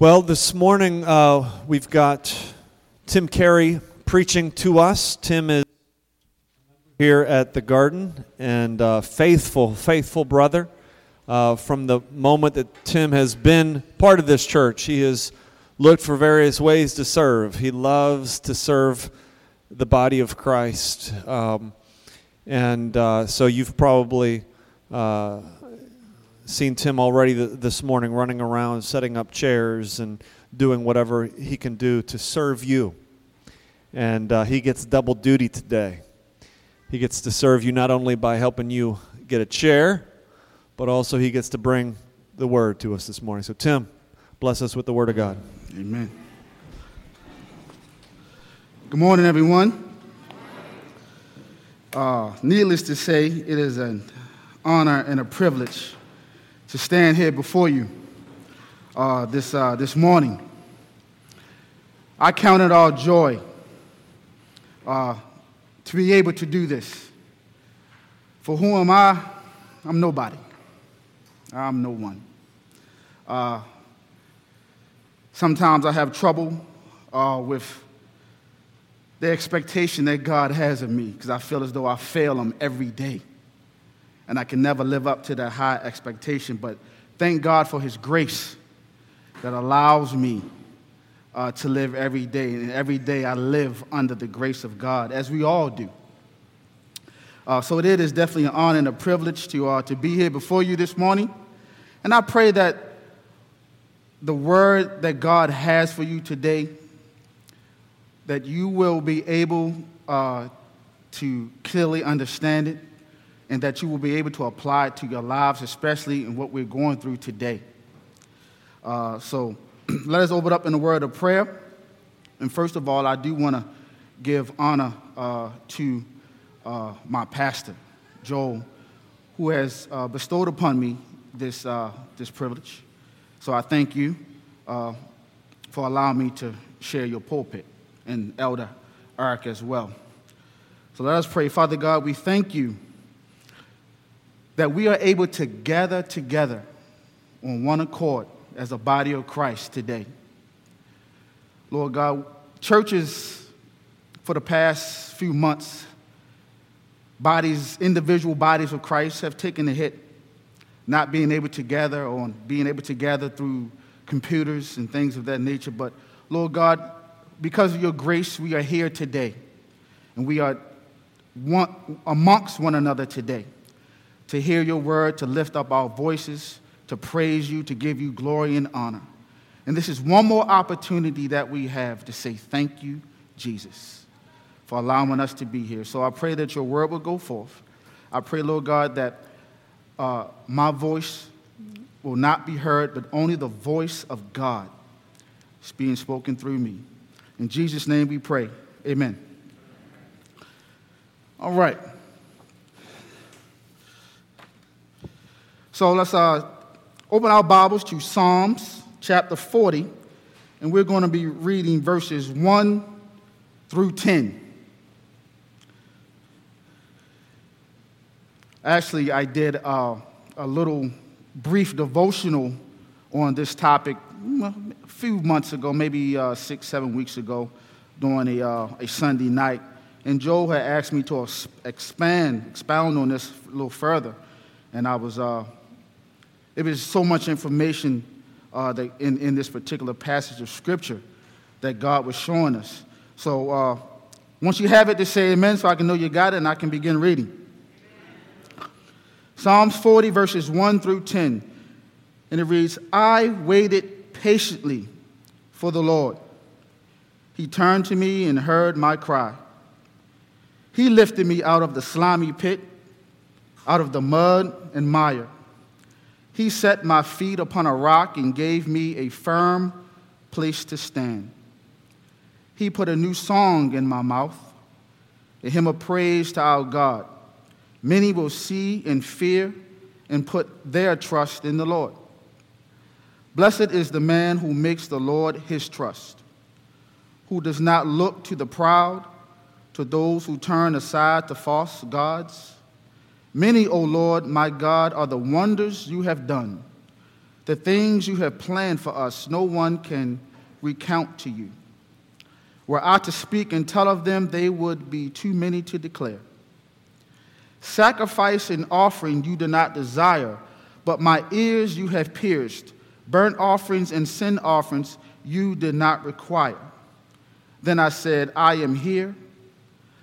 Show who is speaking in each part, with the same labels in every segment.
Speaker 1: Well, this morning uh, we've got Tim Carey preaching to us. Tim is here at the garden and uh, faithful, faithful brother. Uh, from the moment that Tim has been part of this church, he has looked for various ways to serve. He loves to serve the body of Christ. Um, and uh, so you've probably uh, seen Tim already th- this morning running around, setting up chairs, and doing whatever he can do to serve you. And uh, he gets double duty today. He gets to serve you not only by helping you get a chair, but also he gets to bring the word to us this morning. So, Tim, bless us with the word of God.
Speaker 2: Amen. Good morning, everyone. Uh, needless to say, it is an honor and a privilege to stand here before you uh, this, uh, this morning. I count it all joy uh, to be able to do this. For who am I? I'm nobody. I'm no one. Uh, sometimes I have trouble uh, with the expectation that God has of me because I feel as though I fail Him every day and I can never live up to that high expectation. But thank God for His grace that allows me uh, to live every day. And every day I live under the grace of God, as we all do. Uh, so it is definitely an honor and a privilege to, uh, to be here before you this morning. And I pray that the word that God has for you today, that you will be able uh, to clearly understand it and that you will be able to apply it to your lives, especially in what we're going through today. Uh, so let us open up in a word of prayer. And first of all, I do want to give honor uh, to uh, my pastor, Joel, who has uh, bestowed upon me this, uh, this privilege. So I thank you uh, for allowing me to share your pulpit, and Elder Eric as well. So let us pray. Father God, we thank you that we are able to gather together on one accord as a body of Christ today. Lord God, churches for the past few months, bodies, individual bodies of Christ have taken a hit, not being able to gather or being able to gather through computers and things of that nature. But Lord God, because of your grace, we are here today. And we are amongst one another today to hear your word, to lift up our voices, to praise you, to give you glory and honor. And this is one more opportunity that we have to say thank you, Jesus, for allowing us to be here. So I pray that your word will go forth. I pray, Lord God, that uh, my voice will not be heard, but only the voice of God is being spoken through me. In Jesus' name we pray. Amen. All right. So let's uh, open our Bibles to Psalms chapter 40, and we're going to be reading verses 1 through 10. Actually, I did uh, a little brief devotional on this topic a few months ago, maybe uh, six, seven weeks ago, during a, uh, a Sunday night. And Joe had asked me to expand, expound on this a little further. And I was uh, it was so much information uh, in, in this particular passage of Scripture that God was showing us. So uh, once you have it, to say amen so I can know you got it and I can begin reading. Psalms 40, verses 1 through 10. And it reads I waited patiently for the Lord. He turned to me and heard my cry. He lifted me out of the slimy pit, out of the mud and mire. He set my feet upon a rock and gave me a firm place to stand. He put a new song in my mouth, a hymn of praise to our God. Many will see and fear and put their trust in the Lord. Blessed is the man who makes the Lord his trust, who does not look to the proud, to those who turn aside to false gods Many, O Lord, my God, are the wonders you have done. The things you have planned for us, no one can recount to you. Were I to speak and tell of them, they would be too many to declare. Sacrifice and offering you do not desire, but my ears you have pierced. Burnt offerings and sin offerings you did not require. Then I said, I am here.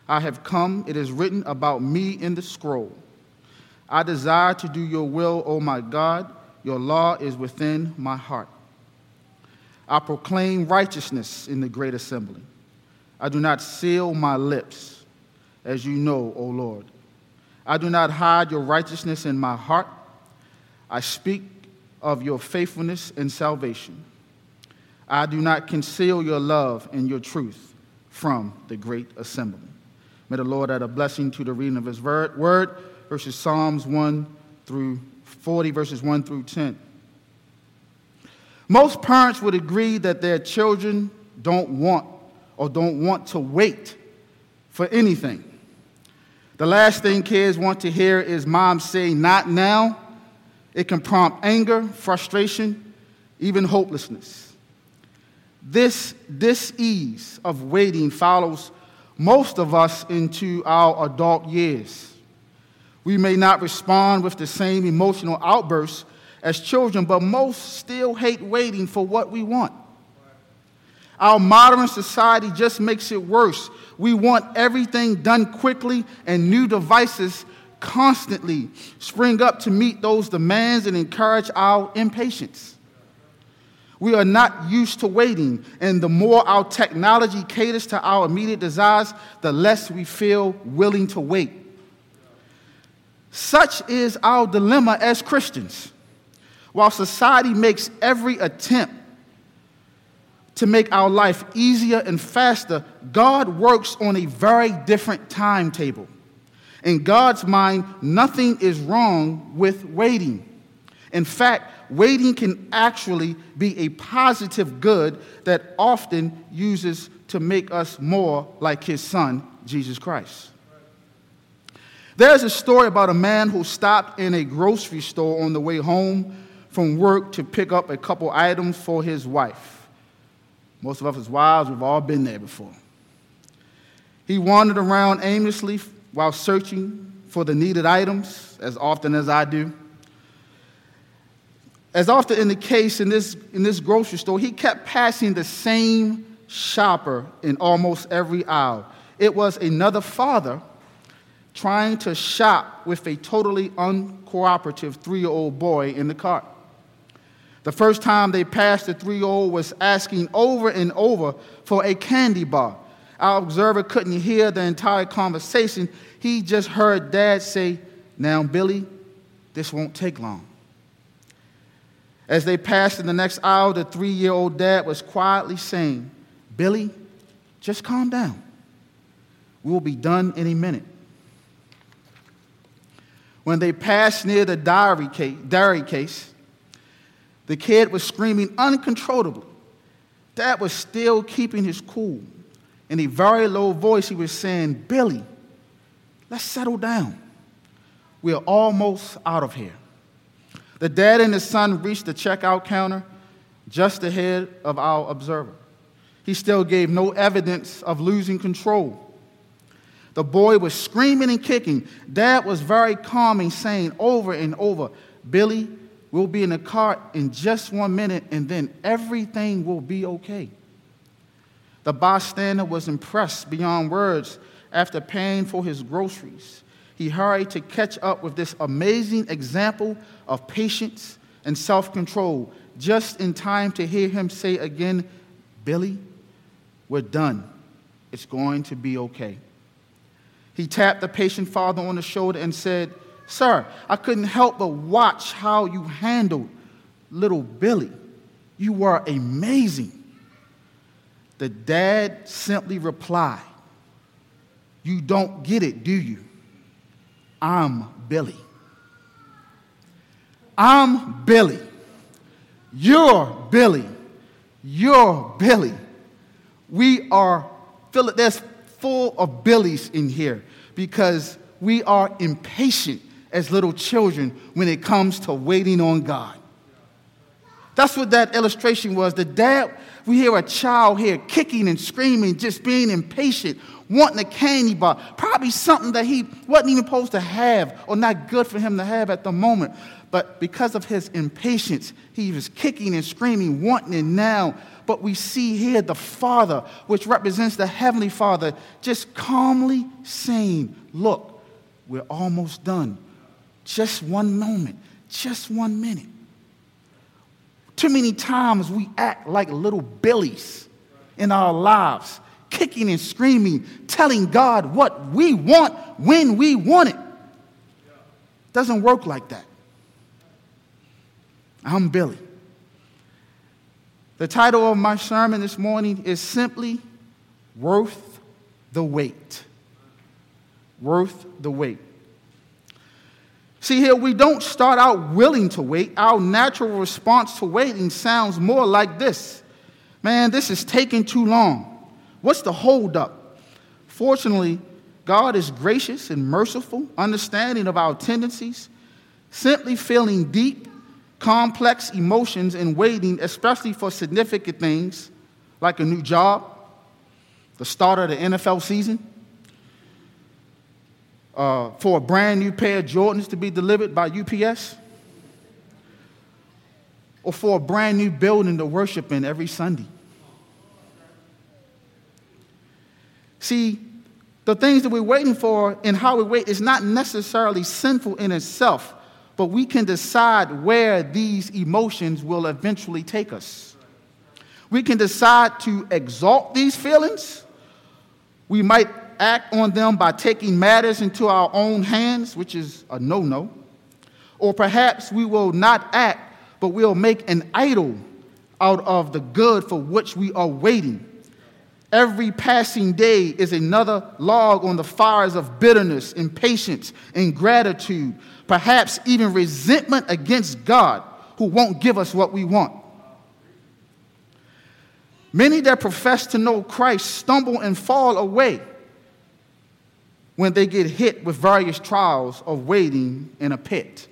Speaker 2: I have come. It is written about me in the scroll. I desire to do your will, O my God. Your law is within my heart. I proclaim righteousness in the great assembly. I do not seal my lips, as you know, O Lord. I do not hide your righteousness in my heart. I speak of your faithfulness and salvation. I do not conceal your love and your truth from the great assembly. May the Lord add a blessing to the reading of his word, verses Psalms 1 through 40, verses 1 through 10. Most parents would agree that their children don't want or don't want to wait for anything. The last thing kids want to hear is mom say, Not now. It can prompt anger, frustration, even hopelessness. This dis-ease of waiting follows most of us into our adult years. We may not respond with the same emotional outbursts as children, but most still hate waiting for what we want. Our modern society just makes it worse. We want everything done quickly, and new devices constantly spring up to meet those demands and encourage our impatience. We are not used to waiting, and the more our technology caters to our immediate desires, the less we feel willing to wait. Such is our dilemma as Christians. While society makes every attempt to make our life easier and faster, God works on a very different timetable. In God's mind, nothing is wrong with waiting. In fact, waiting can actually be a positive good that often uses to make us more like his son, Jesus Christ. There's a story about a man who stopped in a grocery store on the way home from work to pick up a couple items for his wife. Most of us as wives, we've all been there before. He wandered around aimlessly while searching for the needed items, as often as I do. As often in the case in this, in this grocery store, he kept passing the same shopper in almost every aisle. It was another father trying to shop with a totally uncooperative three year old boy in the cart. The first time they passed, the three year old was asking over and over for a candy bar. Our observer couldn't hear the entire conversation. He just heard dad say, Now, Billy, this won't take long. As they passed in the next aisle, the three year old dad was quietly saying, Billy, just calm down. We'll be done in a minute. When they passed near the dairy case, dairy case the kid was screaming uncontrollably. Dad was still keeping his cool. In a very low voice, he was saying, Billy, let's settle down. We're almost out of here. The dad and his son reached the checkout counter just ahead of our observer. He still gave no evidence of losing control. The boy was screaming and kicking. Dad was very calming, saying over and over, Billy, We'll be in the car in just one minute, and then everything will be okay. The bystander was impressed beyond words after paying for his groceries. He hurried to catch up with this amazing example of patience and self control just in time to hear him say again, Billy, we're done. It's going to be okay. He tapped the patient father on the shoulder and said, Sir, I couldn't help but watch how you handled little Billy. You were amazing. The dad simply replied, You don't get it, do you? I'm Billy. I'm Billy. You're Billy. You're Billy. We are, there's full of Billies in here because we are impatient as little children when it comes to waiting on God. That's what that illustration was. The dad, we hear a child here kicking and screaming, just being impatient, wanting a candy bar, probably something that he wasn't even supposed to have or not good for him to have at the moment. But because of his impatience, he was kicking and screaming, wanting it now. But we see here the Father, which represents the Heavenly Father, just calmly saying, Look, we're almost done. Just one moment, just one minute. Too many times we act like little billies in our lives, kicking and screaming, telling God what we want when we want it. Doesn't work like that. I'm Billy. The title of my sermon this morning is simply Worth the Wait. Worth the Wait. See, here we don't start out willing to wait. Our natural response to waiting sounds more like this Man, this is taking too long. What's the holdup? Fortunately, God is gracious and merciful, understanding of our tendencies, simply feeling deep, complex emotions in waiting, especially for significant things like a new job, the start of the NFL season uh, for a brand new pair of Jordans to be delivered by UPS, or for a brand new building to worship in every Sunday. See, the things that we're waiting for and how we wait is not necessarily sinful in itself, but we can decide where these emotions will eventually take us. We can decide to exalt these feelings. We might act on them by taking matters into our own hands, which is a no no. Or perhaps we will not act, but we'll make an idol out of the good for which we are waiting. Every passing day is another log on the fires of bitterness, impatience, ingratitude, perhaps even resentment against God, who won't give us what we want. Many that profess to know Christ stumble and fall away when they get hit with various trials of waiting in a pit.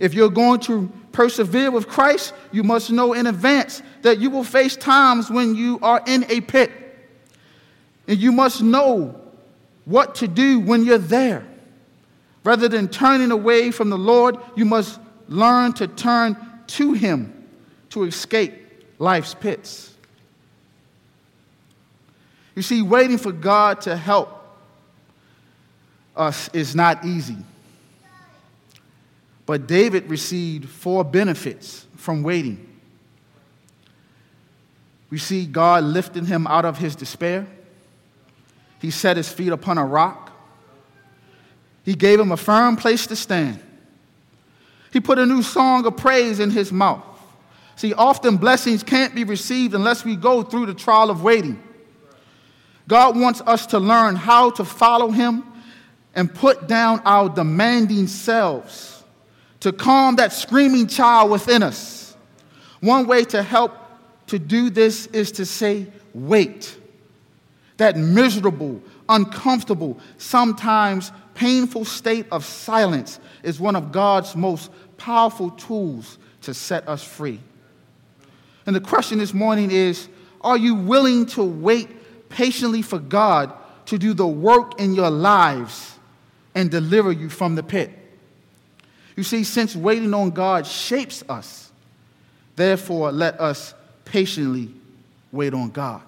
Speaker 2: If you're going to persevere with Christ, you must know in advance that you will face times when you are in a pit. And you must know what to do when you're there. Rather than turning away from the Lord, you must learn to turn to Him to escape life's pits. You see, waiting for God to help us is not easy. But David received four benefits from waiting. We see God lifting him out of his despair. He set his feet upon a rock. He gave him a firm place to stand. He put a new song of praise in his mouth. See, often blessings can't be received unless we go through the trial of waiting. God wants us to learn how to follow him and put down our demanding selves to calm that screaming child within us. One way to help to do this is to say, wait. That miserable, uncomfortable, sometimes painful state of silence is one of God's most powerful tools to set us free. And the question this morning is Are you willing to wait patiently for God to do the work in your lives and deliver you from the pit. You see, since waiting on God shapes us, therefore let us patiently wait on God.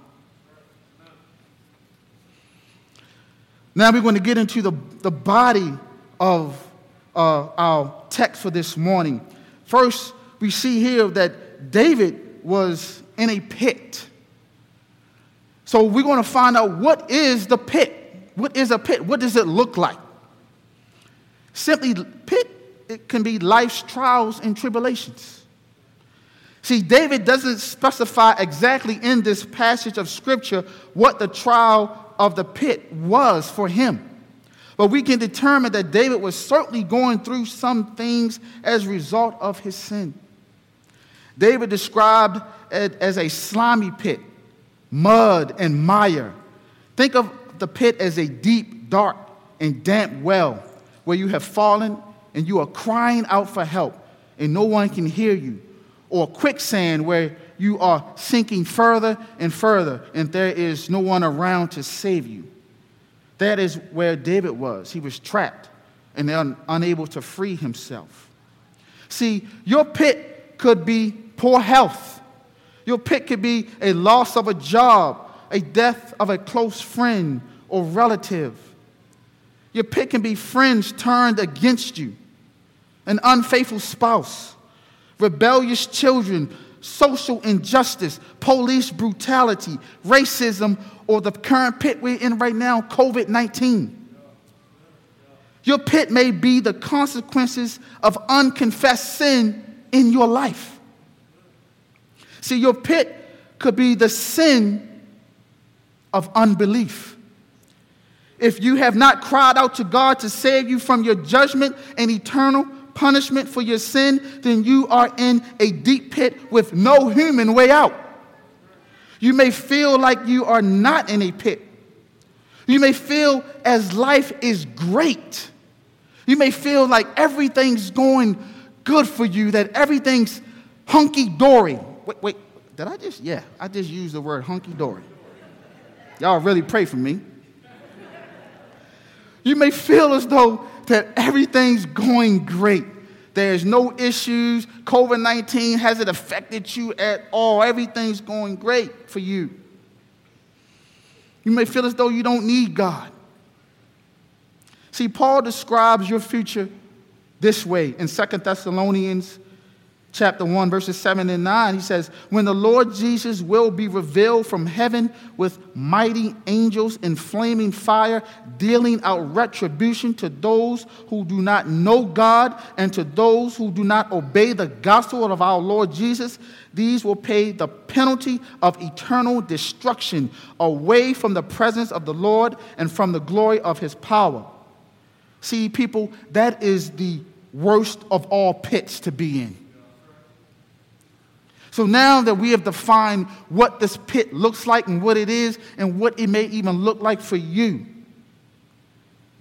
Speaker 2: Now we're going to get into the, the body of uh, our text for this morning. First, we see here that David was in a pit. So we're going to find out what is the pit? What is a pit? What does it look like? Simply, pit it can be life's trials and tribulations. See, David doesn't specify exactly in this passage of Scripture what the trial of the pit was for him. But we can determine that David was certainly going through some things as a result of his sin. David described it as a slimy pit, mud and mire. Think of the pit as a deep, dark, and damp well where you have fallen and you are crying out for help and no one can hear you, or quicksand where you are sinking further and further, and there is no one around to save you. That is where David was. He was trapped and un- unable to free himself. See, your pit could be poor health. Your pit could be a loss of a job, a death of a close friend or relative. Your pit can be friends turned against you, an unfaithful spouse, rebellious children, social injustice, police brutality, racism, or the current pit we're in right now, COVID 19. Your pit may be the consequences of unconfessed sin in your life. See, your pit could be the sin of unbelief. If you have not cried out to God to save you from your judgment and eternal punishment for your sin, then you are in a deep pit with no human way out. You may feel like you are not in a pit. You may feel as life is great. You may feel like everything's going good for you, that everything's hunky dory. Wait, wait, did I just? Yeah, I just used the word hunky dory. Y'all really pray for me. You may feel as though that everything's going great. There's no issues. COVID 19 hasn't affected you at all. Everything's going great for you. You may feel as though you don't need God. See, Paul describes your future this way in 2 Thessalonians chapter 1, verses 7 and 9, he says, When the Lord Jesus will be revealed from heaven with mighty angels in flaming fire, dealing out retribution to those who do not know God and to those who do not obey the gospel of our Lord Jesus, these will pay the penalty of eternal destruction away from the presence of the Lord and from the glory of his power. See, people, that is the worst of all pits to be in. So now that we have defined what this pit looks like and what it is and what it may even look like for you,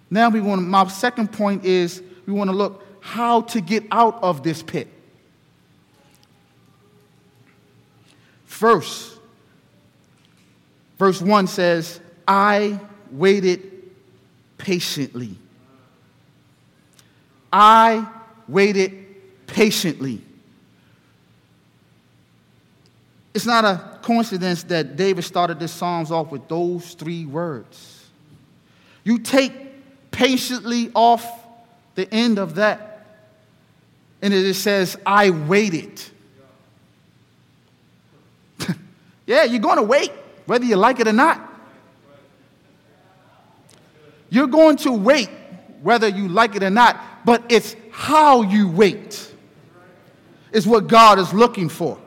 Speaker 2: now we want my second point is we want to look how to get out of this pit. First, verse 1 says, I waited patiently. I waited patiently. It's not a coincidence that David started this Psalms off with those three words. You take patiently off the end of that, and it says, I waited. yeah, you're going to wait, whether you like it or not. You're going to wait, whether you like it or not, but it's how you wait, is what God is looking for.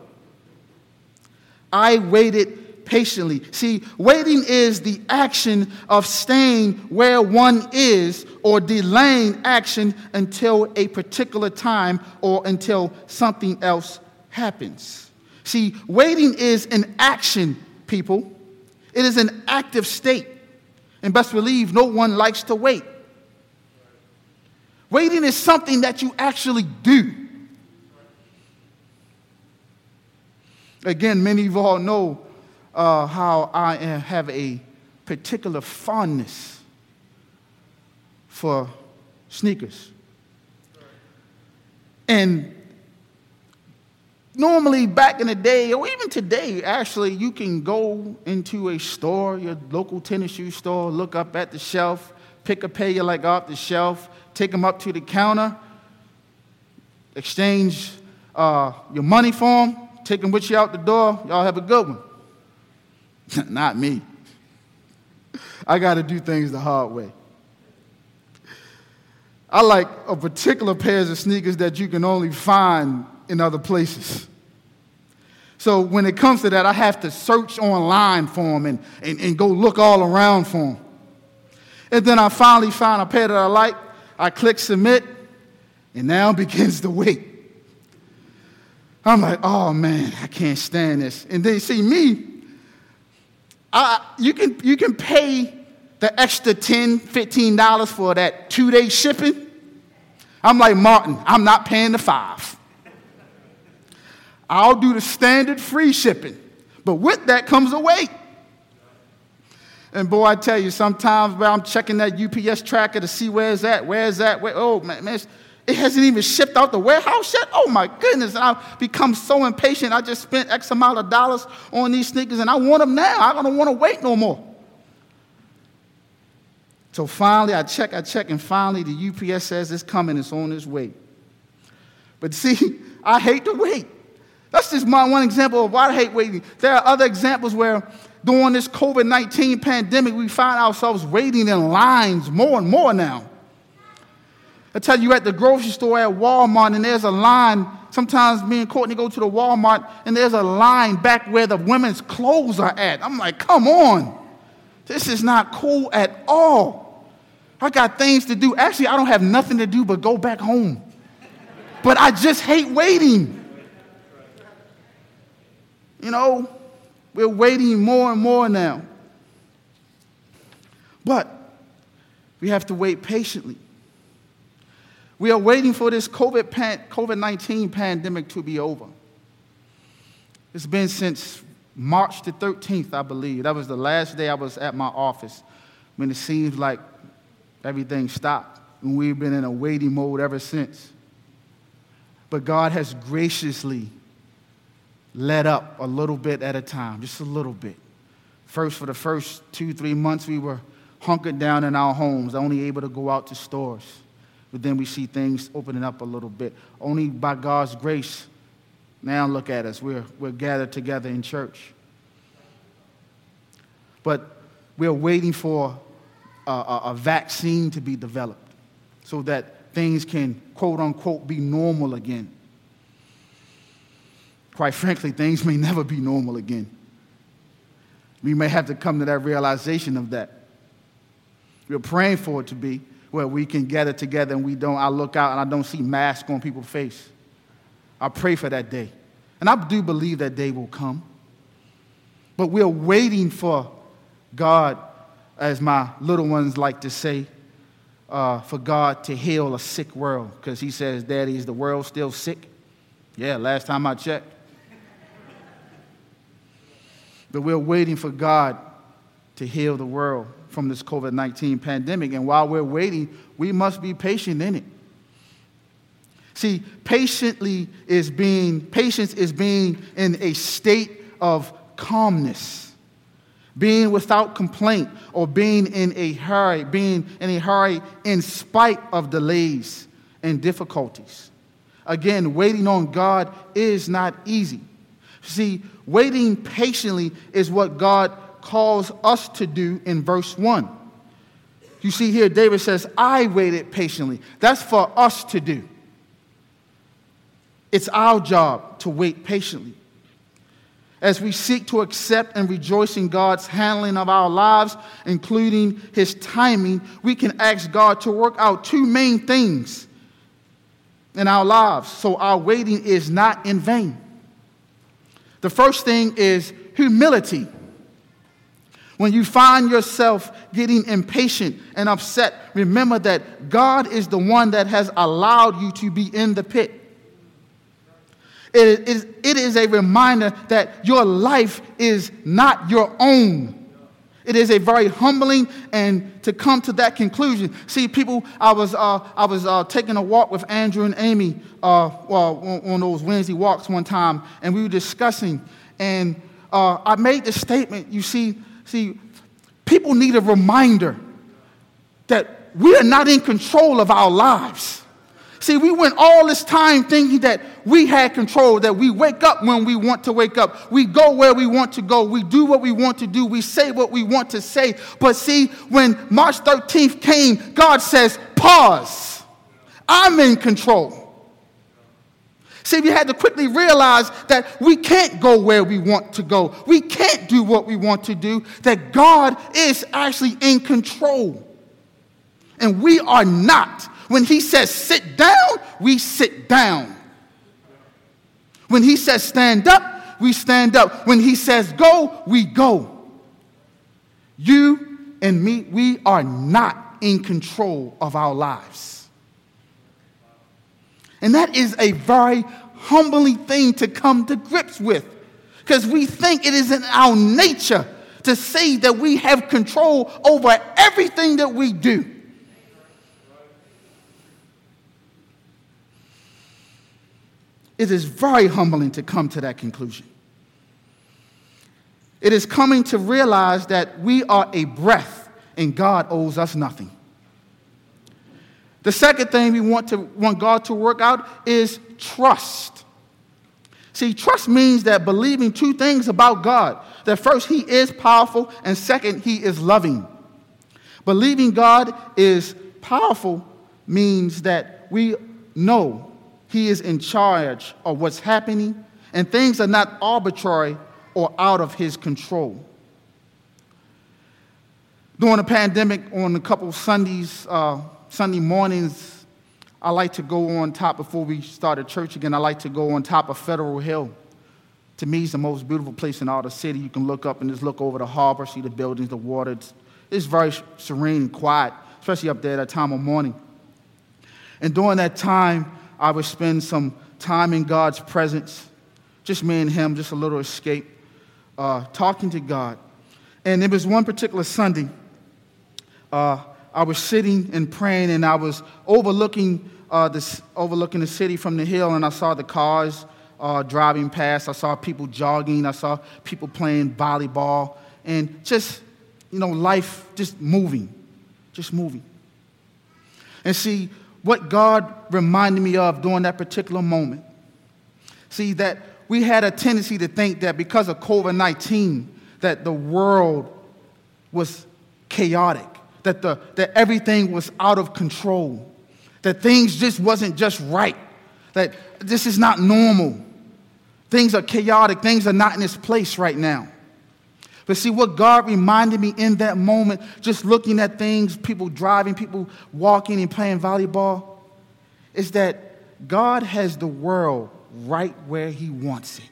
Speaker 2: I waited patiently. See, waiting is the action of staying where one is or delaying action until a particular time or until something else happens. See, waiting is an action, people. It is an active state. And best believe no one likes to wait. Waiting is something that you actually do. Again, many of you all know uh, how I have a particular fondness for sneakers. And normally, back in the day, or even today, actually, you can go into a store, your local tennis shoe store, look up at the shelf, pick a pair you like off the shelf, take them up to the counter, exchange uh, your money for them, take them with you out the door. Y'all have a good one. Not me. I got to do things the hard way. I like a particular pairs of sneakers that you can only find in other places. So when it comes to that, I have to search online for them and, and, and go look all around for them. And then I finally find a pair that I like. I click submit, and now begins the wait. I'm like, oh man, I can't stand this. And then see me, I, you, can, you can pay the extra $10, $15 for that two day shipping. I'm like, Martin, I'm not paying the five. I'll do the standard free shipping. But with that comes a wait. And boy, I tell you, sometimes when I'm checking that UPS tracker to see where it's at, where is that? Where, oh, man, man, it hasn't even shipped out the warehouse yet. Oh my goodness. And I've become so impatient. I just spent X amount of dollars on these sneakers and I want them now. I don't want to wait no more. So finally, I check, I check, and finally the UPS says it's coming, it's on its way. But see, I hate to wait. That's just my one example of why I hate waiting. There are other examples where during this COVID 19 pandemic, we find ourselves waiting in lines more and more now. I tell you, at the grocery store at Walmart, and there's a line. Sometimes me and Courtney go to the Walmart, and there's a line back where the women's clothes are at. I'm like, come on. This is not cool at all. I got things to do. Actually, I don't have nothing to do but go back home. But I just hate waiting. You know, we're waiting more and more now. But we have to wait patiently. We are waiting for this COVID 19 pandemic to be over. It's been since March the 13th, I believe. That was the last day I was at my office when it seems like everything stopped. And we've been in a waiting mode ever since. But God has graciously let up a little bit at a time, just a little bit. First, for the first two, three months, we were hunkered down in our homes, only able to go out to stores. But then we see things opening up a little bit. Only by God's grace, now look at us. We're, we're gathered together in church. But we're waiting for a, a, a vaccine to be developed so that things can, quote unquote, be normal again. Quite frankly, things may never be normal again. We may have to come to that realization of that. We're praying for it to be, where we can gather together and we don't, I look out and I don't see masks on people's face. I pray for that day. And I do believe that day will come. But we're waiting for God, as my little ones like to say, uh, for God to heal a sick world. Because he says, Daddy, is the world still sick? Yeah, last time I checked. but we're waiting for God to heal the world from this COVID 19 pandemic. And while we're waiting, we must be patient in it. See, patiently is being, patience is being in a state of calmness, being without complaint, or being in a hurry, being in a hurry in spite of delays and difficulties. Again, waiting on God is not easy. See, waiting patiently is what God calls us to do in verse 1. You see here, David says, I waited patiently. That's for us to do. It's our job to wait patiently. As we seek to accept and rejoice in God's handling of our lives, including His timing, we can ask God to work out two main things in our lives so our waiting is not in vain. The first thing is humility. When you find yourself getting impatient and upset, remember that God is the one that has allowed you to be in the pit. It is, it is a reminder that your life is not your own. It is a very humbling and to come to that conclusion. See, people, I was, uh, I was uh, taking a walk with Andrew and Amy uh, well, on those Wednesday walks one time, and we were discussing, and uh, I made the statement, you see, See, people need a reminder that we are not in control of our lives. See, we went all this time thinking that we had control, that we wake up when we want to wake up. We go where we want to go. We do what we want to do. We say what we want to say. But see, when March 13th came, God says, pause. I'm in control. See, we had to quickly realize that we can't go where we want to go. We can't do what we want to do, that God is actually in control. And we are not. When He says sit down, we sit down. When He says stand up, we stand up. When He says go, we go. You and me, we are not in control of our lives. And that is a very humbling thing to come to grips with because we think it is in our nature to say that we have control over everything that we do. It is very humbling to come to that conclusion. It is coming to realize that we are a breath and God owes us nothing. The second thing we want, to, want God to work out is trust. See, trust means that believing two things about God that first, He is powerful, and second, He is loving. Believing God is powerful means that we know He is in charge of what's happening, and things are not arbitrary or out of His control. During the pandemic, on a couple Sundays, uh, Sunday mornings, I like to go on top before we started church again. I like to go on top of Federal Hill. To me, it's the most beautiful place in all the city. You can look up and just look over the harbor, see the buildings, the water. It's, it's very serene and quiet, especially up there at that time of morning. And during that time, I would spend some time in God's presence, just me and Him, just a little escape, uh, talking to God. And it was one particular Sunday uh, I was sitting and praying, and I was overlooking, uh, this, overlooking the city from the hill, and I saw the cars uh, driving past. I saw people jogging. I saw people playing volleyball, and just, you know, life just moving, just moving. And see, what God reminded me of during that particular moment, see, that we had a tendency to think that because of COVID 19, that the world was chaotic that, the, that everything was out of control, that things just wasn't just right, that this is not normal. Things are chaotic, things are not in its place right now. But see, what God reminded me in that moment, just looking at things, people driving, people walking and playing volleyball, is that God has the world right where He wants it.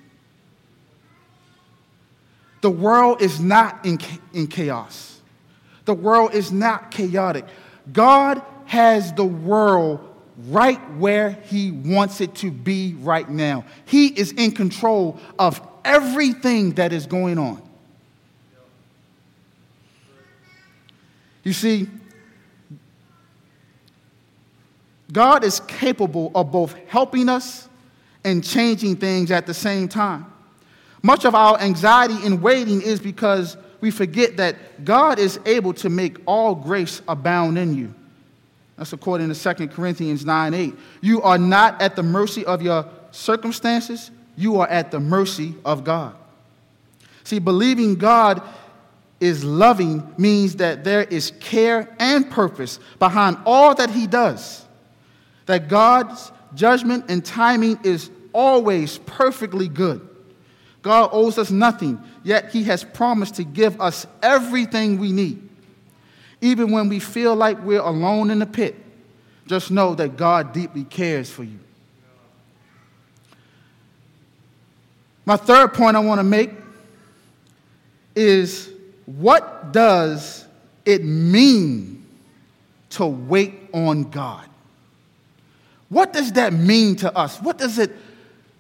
Speaker 2: The world is not in, in chaos. The world is not chaotic. God has the world right where He wants it to be right now. He is in control of everything that is going on. You see, God is capable of both helping us and changing things at the same time. Much of our anxiety in waiting is because we forget that God is able to make all grace abound in you. That's according to 2 Corinthians 9 8. You are not at the mercy of your circumstances, you are at the mercy of God. See, believing God is loving means that there is care and purpose behind all that He does. That God's judgment and timing is always perfectly good. God owes us nothing, yet He has promised to give us everything we need. Even when we feel like we're alone in the pit, just know that God deeply cares for you. My third point I want to make is what does it mean to wait on God? What does that mean to us? What does it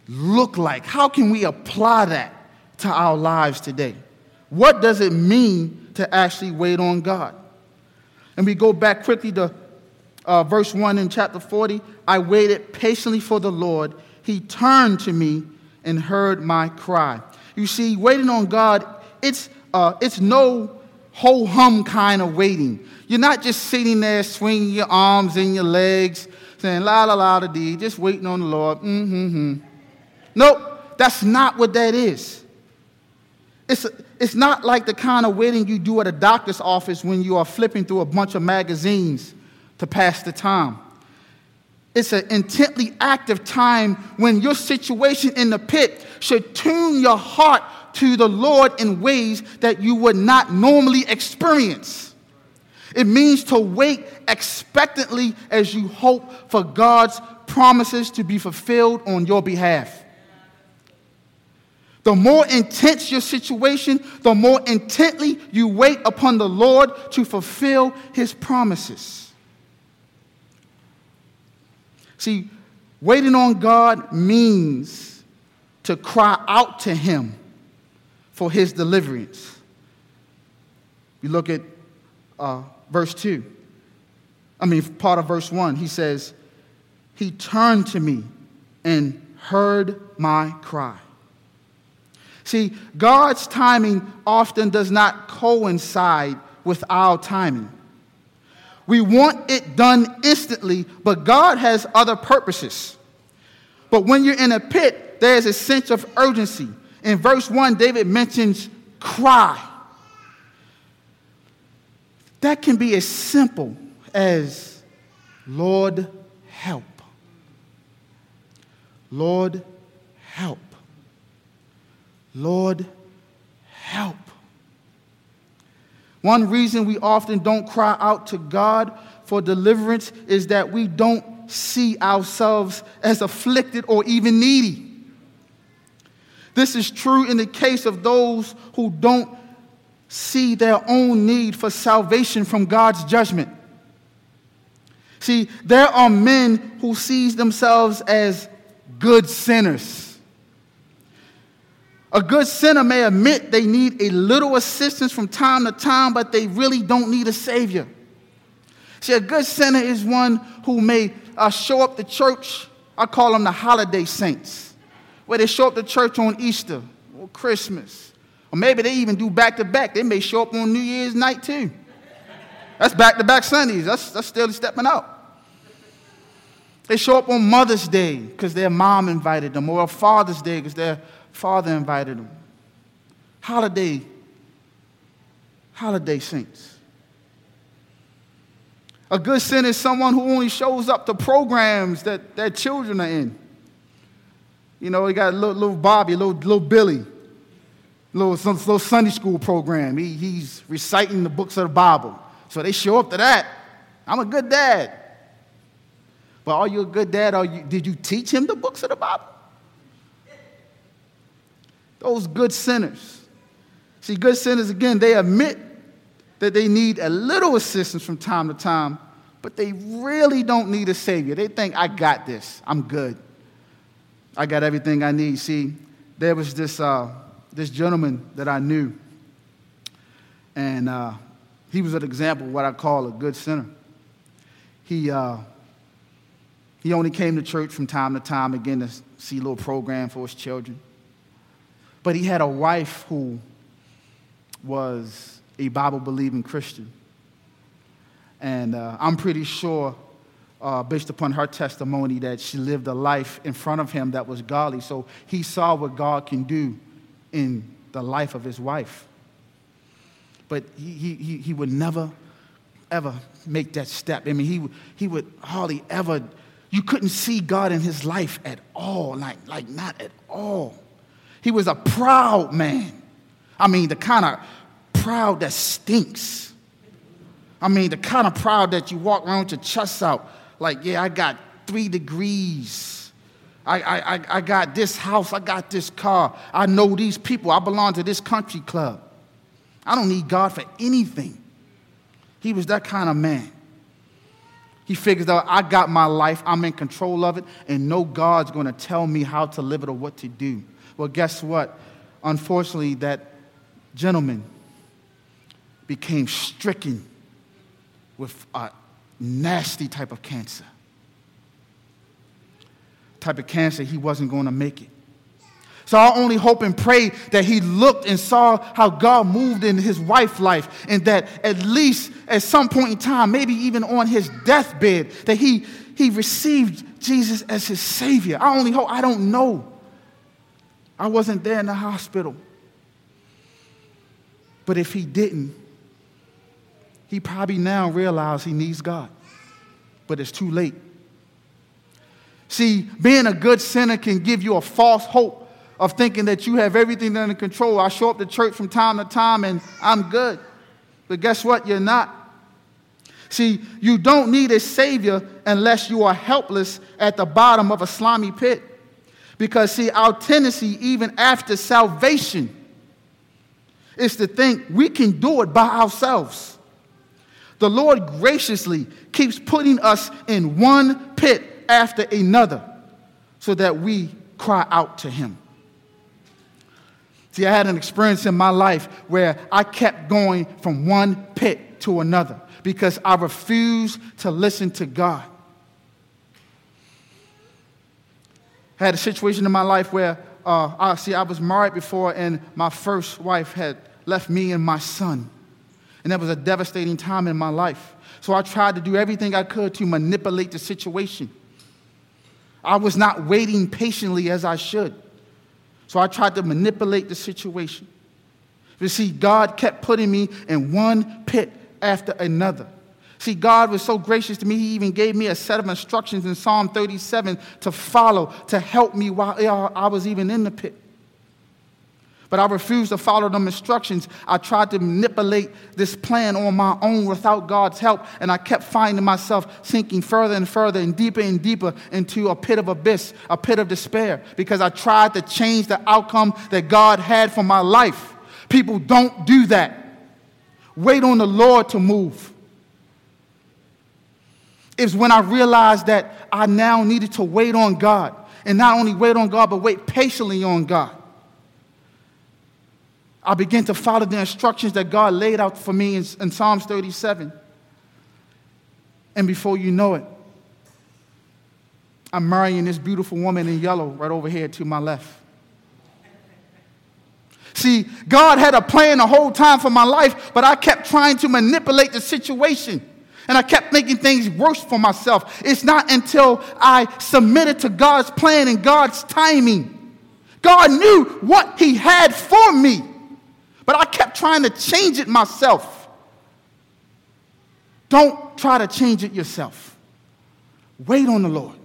Speaker 2: look like? How can we apply that to our lives today? What does it mean to actually wait on God? And we go back quickly to uh, verse 1 in chapter 40. I waited patiently for the Lord. He turned to me and heard my cry. You see, waiting on God, it's, uh, it's no ho hum kind of waiting. You're not just sitting there swinging your arms and your legs, saying la la la da dee, just waiting on the Lord. Mm-hmm. Nope, that's not what that is. It's, it's not like the kind of waiting you do at a doctor's office when you are flipping through a bunch of magazines to pass the time. It's an intently active time when your situation in the pit should tune your heart to the Lord in ways that you would not normally experience. It means to wait expectantly as you hope for God's promises to be fulfilled on your behalf. The more intense your situation, the more intently you wait upon the Lord to fulfill his promises. See, Waiting on God means to cry out to Him for His deliverance. You look at uh, verse 2. I mean, part of verse 1. He says, He turned to me and heard my cry. See, God's timing often does not coincide with our timing. We want it done instantly, but God has other purposes. But when you're in a pit, there's a sense of urgency. In verse 1, David mentions cry. That can be as simple as, Lord, help. Lord, help. Lord, help. One reason we often don't cry out to God for deliverance is that we don't see ourselves as afflicted or even needy. This is true in the case of those who don't see their own need for salvation from God's judgment. See, there are men who sees themselves as good sinners a good sinner may admit they need a little assistance from time to time, but they really don't need a Savior. See, a good sinner is one who may uh, show up to church. I call them the holiday saints, where they show up to church on Easter or Christmas. Or maybe they even do back to back. They may show up on New Year's night too. That's back to back Sundays. That's, that's still stepping out. They show up on Mother's Day because their mom invited them, or Father's Day because their father invited them. Holiday, holiday saints. A good sin is someone who only shows up to programs that their children are in. You know, you got little, little Bobby, little, little Billy, little, some, little Sunday school program. He, he's reciting the books of the Bible. So they show up to that. I'm a good dad. But are you a good dad? Are you, did you teach him the books of the Bible? Those good sinners. See, good sinners, again, they admit that they need a little assistance from time to time, but they really don't need a Savior. They think, I got this, I'm good. I got everything I need. See, there was this, uh, this gentleman that I knew, and uh, he was an example of what I call a good sinner. He, uh, he only came to church from time to time, again, to see a little program for his children. But he had a wife who was a Bible believing Christian. And uh, I'm pretty sure, uh, based upon her testimony, that she lived a life in front of him that was godly. So he saw what God can do in the life of his wife. But he, he, he would never, ever make that step. I mean, he, he would hardly ever, you couldn't see God in his life at all, like, like not at all. He was a proud man. I mean, the kind of proud that stinks. I mean, the kind of proud that you walk around with your chest out, like, yeah, I got three degrees. I, I, I got this house, I got this car. I know these people. I belong to this country club. I don't need God for anything. He was that kind of man. He figures out, I got my life, I'm in control of it, and no God's going to tell me how to live it or what to do. Well, guess what? Unfortunately, that gentleman became stricken with a nasty type of cancer. Type of cancer he wasn't going to make it. So I only hope and pray that he looked and saw how God moved in his wife's life, and that at least at some point in time, maybe even on his deathbed, that he, he received Jesus as his Savior. I only hope, I don't know. I wasn't there in the hospital. But if he didn't, he probably now realized he needs God. But it's too late. See, being a good sinner can give you a false hope of thinking that you have everything under control. I show up to church from time to time and I'm good. But guess what? You're not. See, you don't need a Savior unless you are helpless at the bottom of a slimy pit. Because, see, our tendency, even after salvation, is to think we can do it by ourselves. The Lord graciously keeps putting us in one pit after another. so that we cry out to Him. See, I had an experience in my life where I kept going from one pit to another because I refused to listen to God. I had a situation in my life where uh, I see I was married before, and my first wife had left me and my son. And that was a devastating time in my life. So I tried to do everything I could to manipulate the situation. I was not waiting patiently as I should. So I tried to manipulate the situation. You see, God kept putting me in one pit after another. See, God was so gracious to me, He even gave me a set of instructions in Psalm 37 to follow, to help me while I was even in the pit. But I refused to follow them instructions. I tried to manipulate this plan on my own without God's help, and I kept finding myself sinking further and further and deeper and deeper into a pit of abyss, a pit of despair, because I tried to change the outcome that God had for my life. People don't do that. Wait on the Lord to move. It's when I realized that I now needed to wait on God. And not only wait on God, but wait patiently on God. I began to follow the instructions that God laid out for me in, in Psalms 37. And before you know it, I'm marrying this beautiful woman in yellow right over here to my left. See, God had a plan the whole time for my life, but I kept trying to manipulate the situation. And I kept making things worse for myself. It's not until I submitted to God's plan and God's timing. God knew what He had for me, but I kept trying to change it myself. Don't try to change it yourself. Wait on the Lord.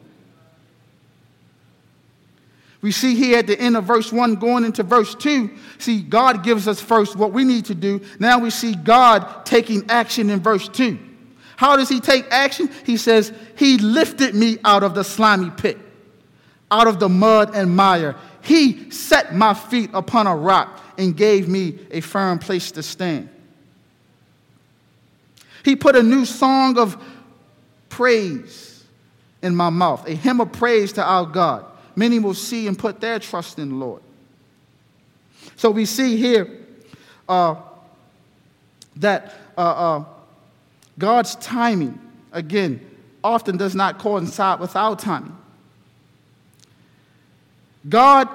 Speaker 2: We see here at the end of verse 1 going into verse 2, see, God gives us first what we need to do. Now we see God taking action in verse 2. How does he take action? He says, He lifted me out of the slimy pit, out of the mud and mire. He set my feet upon a rock and gave me a firm place to stand. He put a new song of praise in my mouth, a hymn of praise to our God many will see and put their trust in the Lord. So we see here uh, that uh, uh, God's timing, again, often does not coincide with our timing. God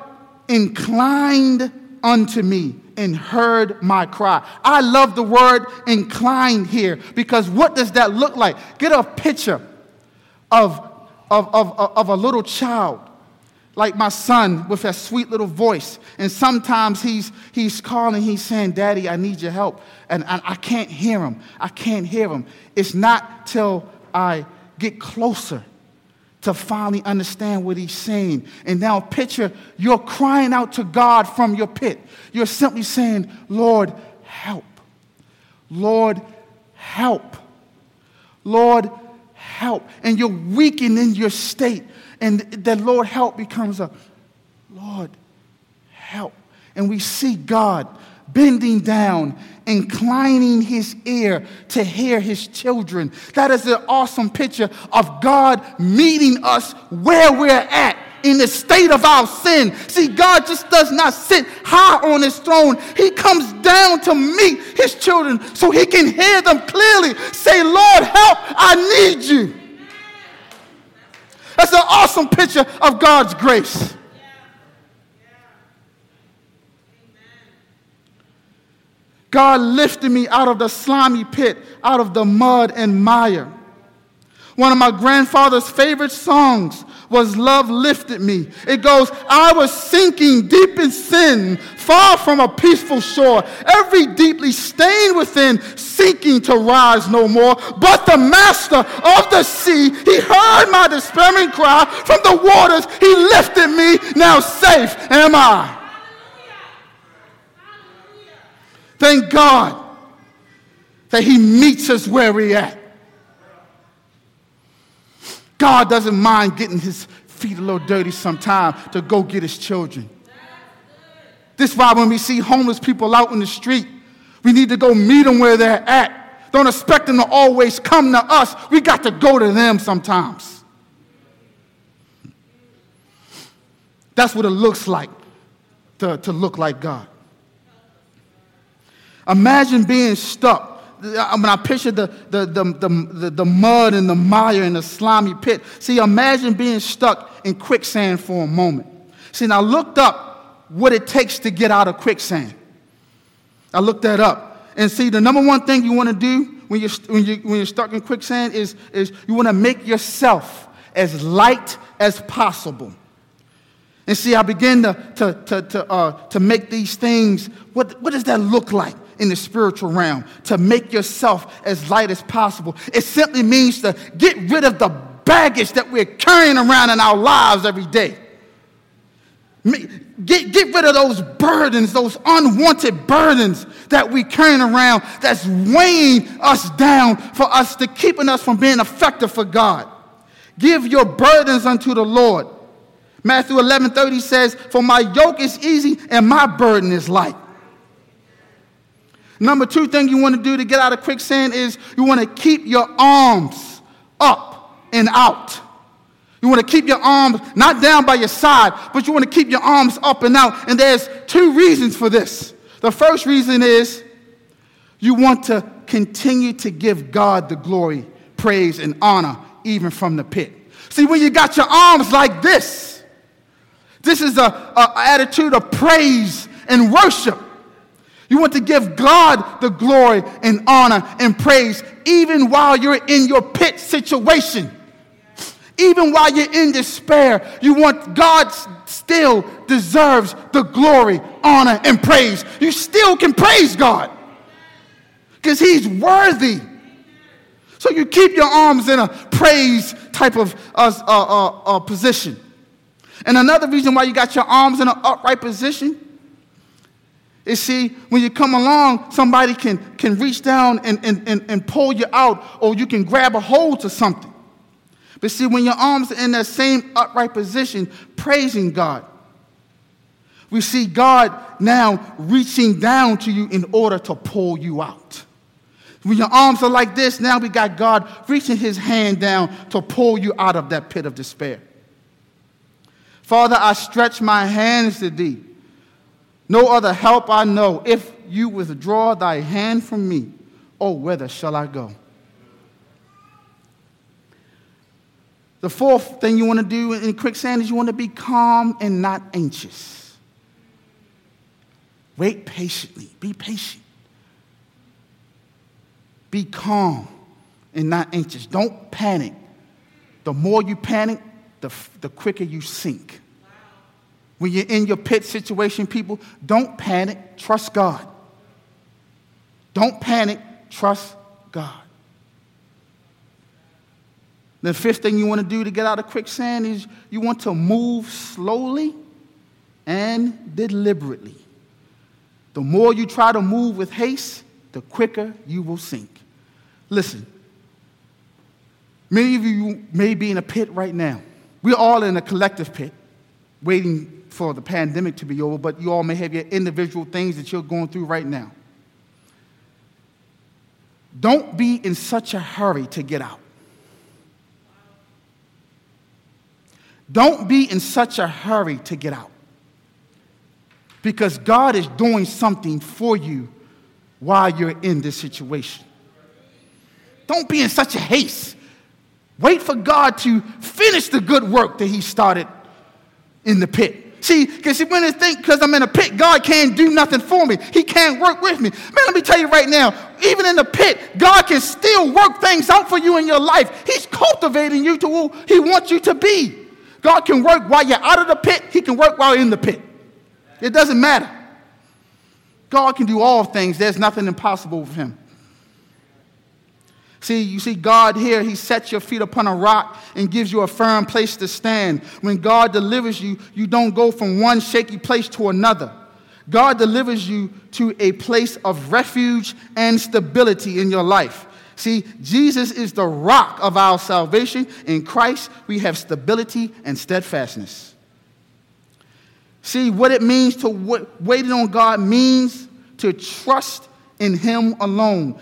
Speaker 2: inclined unto me and heard my cry. I love the word inclined here because what does that look like? Get a picture of, of, of, of a little child like my son with that sweet little voice. And sometimes he's, he's calling, he's saying, Daddy, I need your help. And I, I can't hear him. I can't hear him. It's not till I get closer to finally understand what he's saying. And now picture you're crying out to God from your pit. You're simply saying, Lord, help. Lord, help. Lord, help. And you're weakening your state and the Lord help becomes a Lord help. And we see God bending down, inclining his ear to hear his children. That is an awesome picture of God meeting us where we're at in the state of our sin. See, God just does not sit high on his throne. He comes down to meet his children so he can hear them clearly say, Lord, help, I need you. That's an awesome picture of God's grace. God lifted me out of the slimy pit, out of the mud and mire. One of my grandfather's favorite songs was Love Lifted Me. It goes, I was sinking deep in sin, far from a peaceful shore, every deeply stained within, sinking to rise no more. But the master of the sea, he heard my despairing cry from the waters, he lifted me, now safe am I. Thank God that he meets us where we're at. God doesn't mind getting his feet a little dirty sometime to go get his children. This is why when we see homeless people out in the street, we need to go meet them where they're at. Don't expect them to always come to us. We got to go to them sometimes. That's what it looks like to, to look like God. Imagine being stuck. When I picture the, the, the, the, the, mud and the mire and the slimy pit, see, imagine being stuck in quicksand for a moment. See, now I looked up what it takes to get out of quicksand. I looked that up. And see, the number one thing you want to do when you're, when, you, when you're stuck in quicksand is, is you want to make yourself as light as possible. And see, I begin to, to, to, to, uh, to make these things, what, what does that look like in the spiritual realm? To make yourself as light as possible. It simply means to get rid of the baggage that we're carrying around in our lives every day. Get, get rid of those burdens, those unwanted burdens that we're carrying around that's weighing us down for us to keeping us from being effective for God. Give your burdens unto the Lord. Matthew 11 30 says, For my yoke is easy and my burden is light. Number two thing you want to do to get out of quicksand is you want to keep your arms up and out. You want to keep your arms not down by your side, but you want to keep your arms up and out. And there's two reasons for this. The first reason is you want to continue to give God the glory, praise, and honor, even from the pit. See, when you got your arms like this, this is an attitude of praise and worship. You want to give God the glory and honor and praise even while you're in your pit situation. Even while you're in despair, you want God still deserves the glory, honor, and praise. You still can praise God because He's worthy. So you keep your arms in a praise type of uh, uh, uh, uh position. And another reason why you got your arms in an upright position is see, when you come along, somebody can, can reach down and, and, and, and pull you out, or you can grab a hold to something. But see, when your arms are in that same upright position, praising God, we see God now reaching down to you in order to pull you out. When your arms are like this, now we got God reaching his hand down to pull you out of that pit of despair. Father, I stretch my hands to thee. No other help I know. If you withdraw thy hand from me, oh, whither shall I go? The fourth thing you want to do in quicksand is you want to be calm and not anxious. Wait patiently. Be patient. Be calm and not anxious. Don't panic. The more you panic, the, the quicker you sink. When you're in your pit situation, people, don't panic, trust God. Don't panic, trust God. The fifth thing you want to do to get out of quicksand is you want to move slowly and deliberately. The more you try to move with haste, the quicker you will sink. Listen, many of you may be in a pit right now. We're all in a collective pit, waiting for the pandemic to be over, but you all may have your individual things that you're going through right now. Don't be in such a hurry to get out. Don't be in such a hurry to get out. Because God is doing something for you while you're in this situation. Don't be in such a haste. Wait for God to finish the good work that He started in the pit. See, because when they think because I'm in a pit, God can't do nothing for me. He can't work with me. Man, let me tell you right now, even in the pit, God can still work things out for you in your life. He's cultivating you to who He wants you to be. God can work while you're out of the pit, He can work while you're in the pit. It doesn't matter. God can do all things, there's nothing impossible with Him. See, you see, God here, He sets your feet upon a rock and gives you a firm place to stand. When God delivers you, you don't go from one shaky place to another. God delivers you to a place of refuge and stability in your life. See, Jesus is the rock of our salvation. In Christ, we have stability and steadfastness. See, what it means to wait on God means to trust in Him alone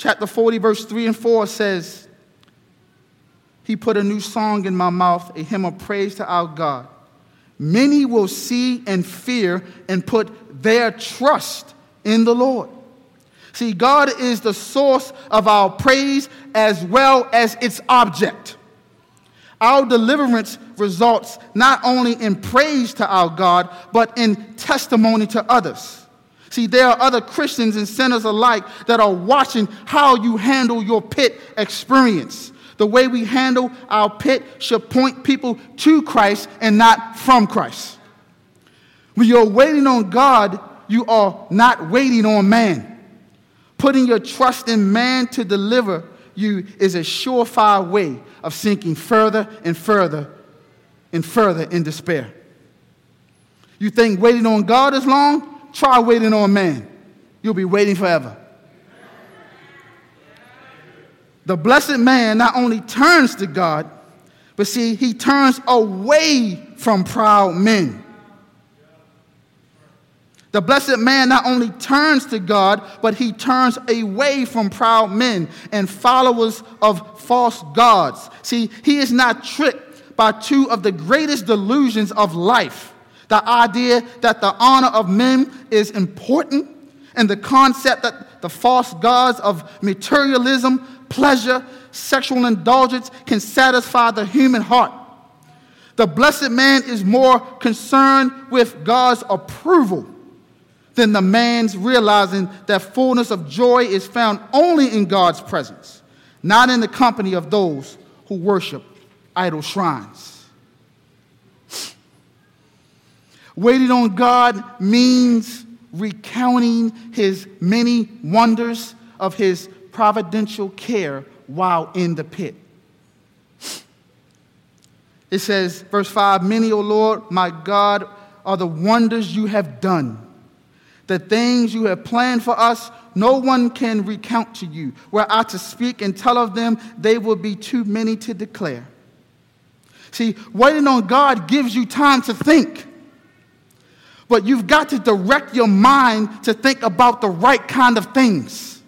Speaker 2: chapter 40, verse 3 and 4 says, He put a new song in my mouth, a hymn of praise to our God. many will see and fear and put their trust in the Lord. See, God is the source of our praise as well as its object. Our deliverance results not only in praise to our God, but in testimony to others. See, there are other Christians and sinners alike that are watching how you handle your pit experience. The way we handle our pit should point people to Christ and not from Christ. When you're waiting on God, you are not waiting on man. Putting your trust in man to deliver you is a surefire way of sinking further and further and further in despair. You think waiting on God is long? Try waiting on man. You'll be waiting forever. The blessed man not only turns to God, but see, he turns away from proud men. The blessed man not only turns to God, but he turns away from proud men and followers of false gods. See, he is not tricked by two of the greatest delusions of life the idea that the honor of men is important, and the concept that the false gods of materialism, pleasure, sexual indulgence can satisfy the human heart. The blessed man is more concerned with God's approval than the man's realizing that fullness of joy is found only in God's presence, not in the company of those who worship idol shrines. Waiting on God means recounting his many wonders of his providential care while in the pit. It says, verse 5 Many, O Lord, my God, are the wonders you have done the things you have planned for us, no one can recount to you. Were I to speak and tell of them, they would be too many to declare. See, waiting on God gives you time to think. But you've got to direct your mind to think about the right kind of things.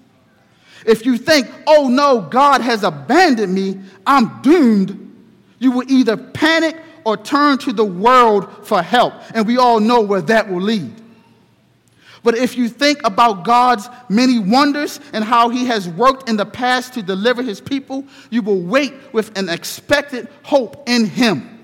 Speaker 2: If you think, oh no, God has abandoned me, I'm doomed, you will either panic or turn to the world for help. And we all know where that will lead. But if you think about God's many wonders and how he has worked in the past to deliver his people, you will wait with an expected hope in him.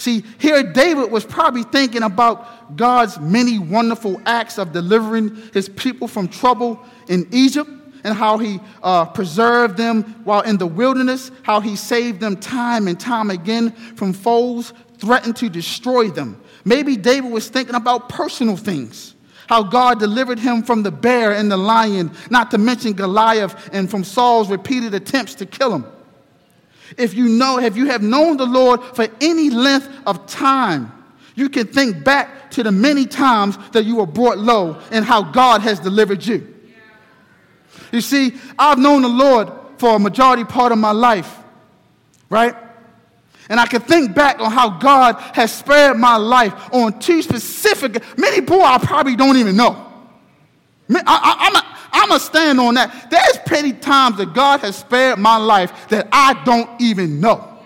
Speaker 2: See, here David was probably thinking about God's many wonderful acts of delivering his people from trouble in Egypt and how he uh, preserved them while in the wilderness, how he saved them time and time again from foes threatened to destroy them. Maybe David was thinking about personal things how God delivered him from the bear and the lion, not to mention Goliath and from Saul's repeated attempts to kill him. If you know, if you have known the Lord for any length of time, you can think back to the many times that you were brought low and how God has delivered you. You see, I've known the Lord for a majority part of my life, right? And I can think back on how God has spared my life on two specific, many boy I probably don't even know. I, am going to stand on that. There's plenty times that God has spared my life that I don't even know.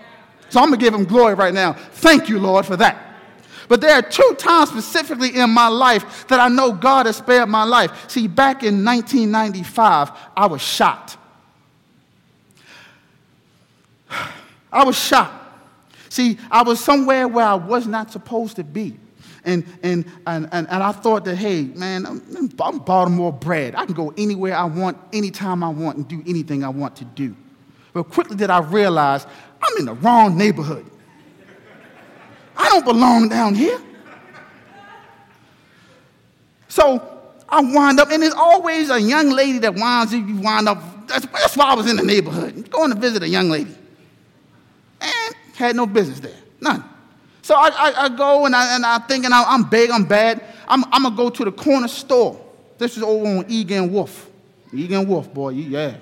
Speaker 2: So I'm going to give him glory right now. Thank you, Lord, for that. But there are two times specifically in my life that I know God has spared my life. See, back in 1995, I was shot. I was shot. See, I was somewhere where I was not supposed to be. And, and, and, and, and I thought that, hey, man, I'm, I'm Baltimore bred. I can go anywhere I want, anytime I want, and do anything I want to do. But quickly did I realize I'm in the wrong neighborhood. I don't belong down here. So I wind up, and there's always a young lady that winds up, you wind up. That's, that's why I was in the neighborhood, going to visit a young lady. And had no business there. None. So I, I, I go and I, and I think, and I, am big, I'm bad. I'm, I'm going to go to the corner store. This is over on Egan Wolf. Egan Wolf, boy, yeah.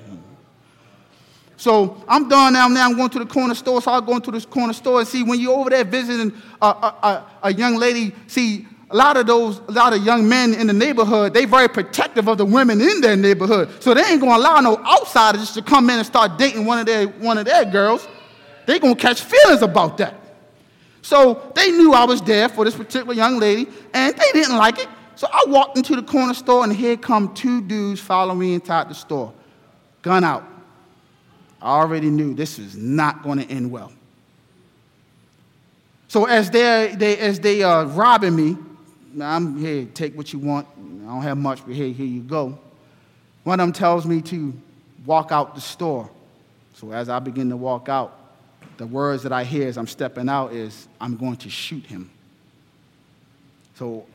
Speaker 2: So I'm done now. Now I'm going to the corner store. So I'll go into this corner store and see when you're over there visiting a, a, a, a young lady, see, a lot of those, a lot of young men in the neighborhood, they very protective of the women in their neighborhood. So they ain't gonna allow no outsiders to come in and start dating one of their, one of their girls they're going to catch feelings about that. So they knew I was there for this particular young lady, and they didn't like it. So I walked into the corner store, and here come two dudes following me inside the store. Gun out. I already knew this was not going to end well. So as they they as they are robbing me, I'm here. Take what you want. I don't have much, but here, here you go. One of them tells me to walk out the store. So as I begin to walk out, the words that I hear as I'm stepping out is, I'm going to shoot him. So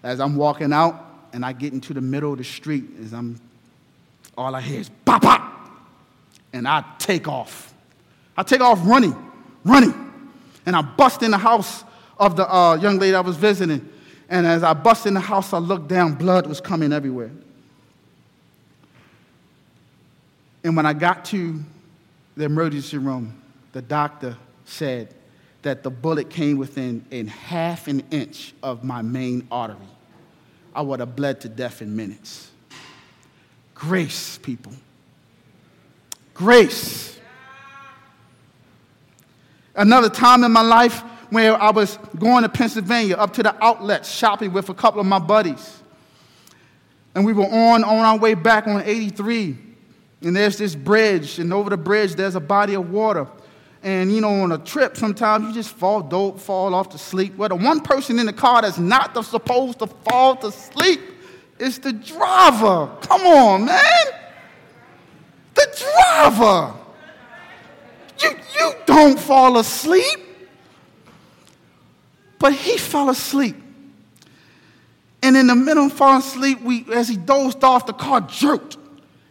Speaker 2: as I'm walking out and I get into the middle of the street, as I'm, all I hear is pop, pop. And I take off. I take off running, running. And I bust in the house of the uh, young lady I was visiting. And as I bust in the house, I looked down, blood was coming everywhere. And when I got to the emergency room, the doctor said that the bullet came within a half an inch of my main artery. I would have bled to death in minutes. Grace, people. Grace. Another time in my life where I was going to Pennsylvania up to the outlet shopping with a couple of my buddies. And we were on, on our way back on 83. And there's this bridge, and over the bridge, there's a body of water. And you know, on a trip, sometimes you just fall, dope, fall off to sleep. Well, the one person in the car that's not supposed to fall to sleep is the driver. Come on, man. The driver. You, you don't fall asleep. But he fell asleep. And in the middle of falling asleep, we, as he dozed off, the car jerked.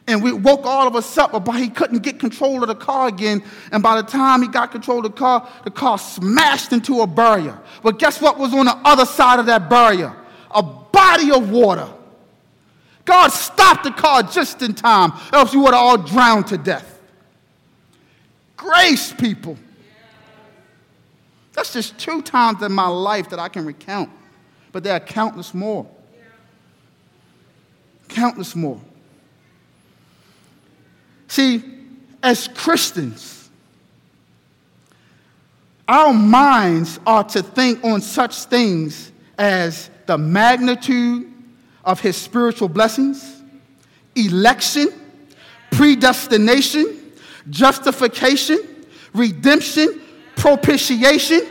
Speaker 2: And we woke all of us up, but he couldn't get control of the car again. And by the time he got control of the car, the car smashed into a barrier. But guess what was on the other side of that barrier? A body of water. God stopped the car just in time, else we would have all drowned to death. Grace, people. That's just two times in my life that I can recount, but there are countless more. Countless more. See, as Christians, our minds are to think on such things as the magnitude of his spiritual blessings, election, predestination, justification, redemption, propitiation,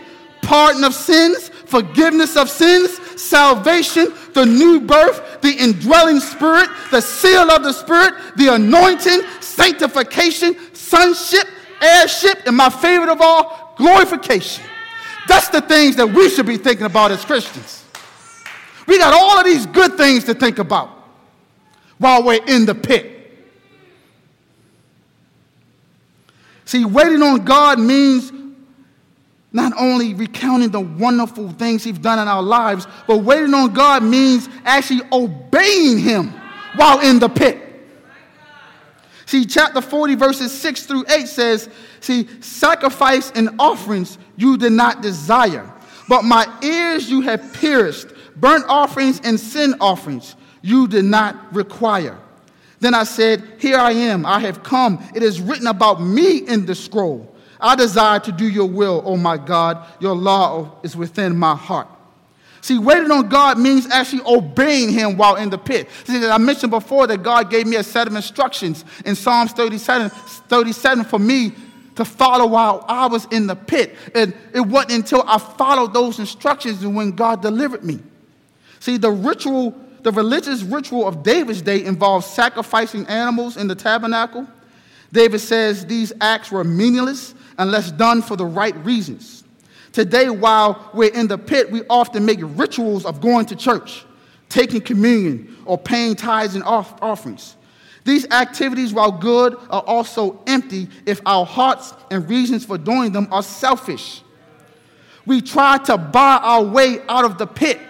Speaker 2: pardon of sins, forgiveness of sins, salvation, the new birth, the indwelling spirit, the seal of the spirit, the anointing, sanctification, sonship, heirship, and my favorite of all, glorification. That's the things that we should be thinking about as Christians. We got all of these good things to think about while we're in the pit. See, waiting on God means not only recounting the wonderful things He's done in our lives, but waiting on God means actually obeying Him while in the pit. See, chapter 40, verses 6 through 8 says, See, sacrifice and offerings you did not desire, but my ears you have pierced, burnt offerings and sin offerings you did not require. Then I said, Here I am, I have come. It is written about me in the scroll. I desire to do your will, O my God. Your law is within my heart. See, waiting on God means actually obeying Him while in the pit. See, I mentioned before that God gave me a set of instructions in Psalms 37, 37 for me to follow while I was in the pit. And it wasn't until I followed those instructions when God delivered me. See, the ritual, the religious ritual of David's day involved sacrificing animals in the tabernacle. David says these acts were meaningless unless done for the right reasons. Today, while we're in the pit, we often make rituals of going to church, taking communion, or paying tithes and off- offerings. These activities, while good, are also empty if our hearts and reasons for doing them are selfish. We try to buy our way out of the pit,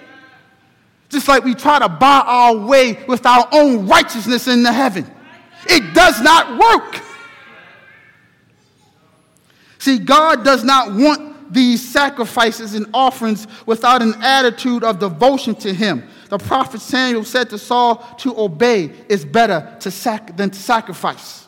Speaker 2: just like we try to buy our way with our own righteousness into heaven. It does not work. See, God does not want these sacrifices and offerings without an attitude of devotion to Him. The prophet Samuel said to Saul, To obey is better to sac- than to sacrifice.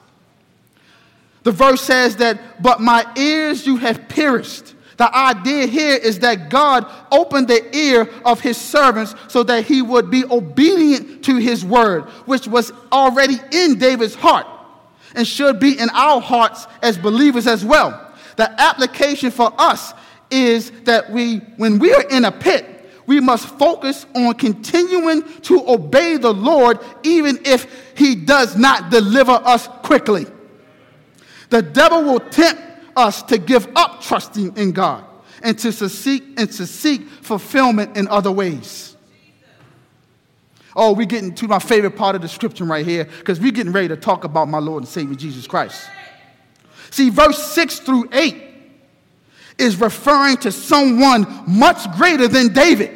Speaker 2: The verse says that, But my ears you have pierced. The idea here is that God opened the ear of his servants so that he would be obedient to his word, which was already in David's heart and should be in our hearts as believers as well. The application for us is that we, when we are in a pit, we must focus on continuing to obey the Lord even if he does not deliver us quickly. The devil will tempt us to give up trusting in God and to seek and to seek fulfillment in other ways. Oh, we're getting to my favorite part of the scripture right here because we're getting ready to talk about my Lord and Savior Jesus Christ. See, verse 6 through 8 is referring to someone much greater than David.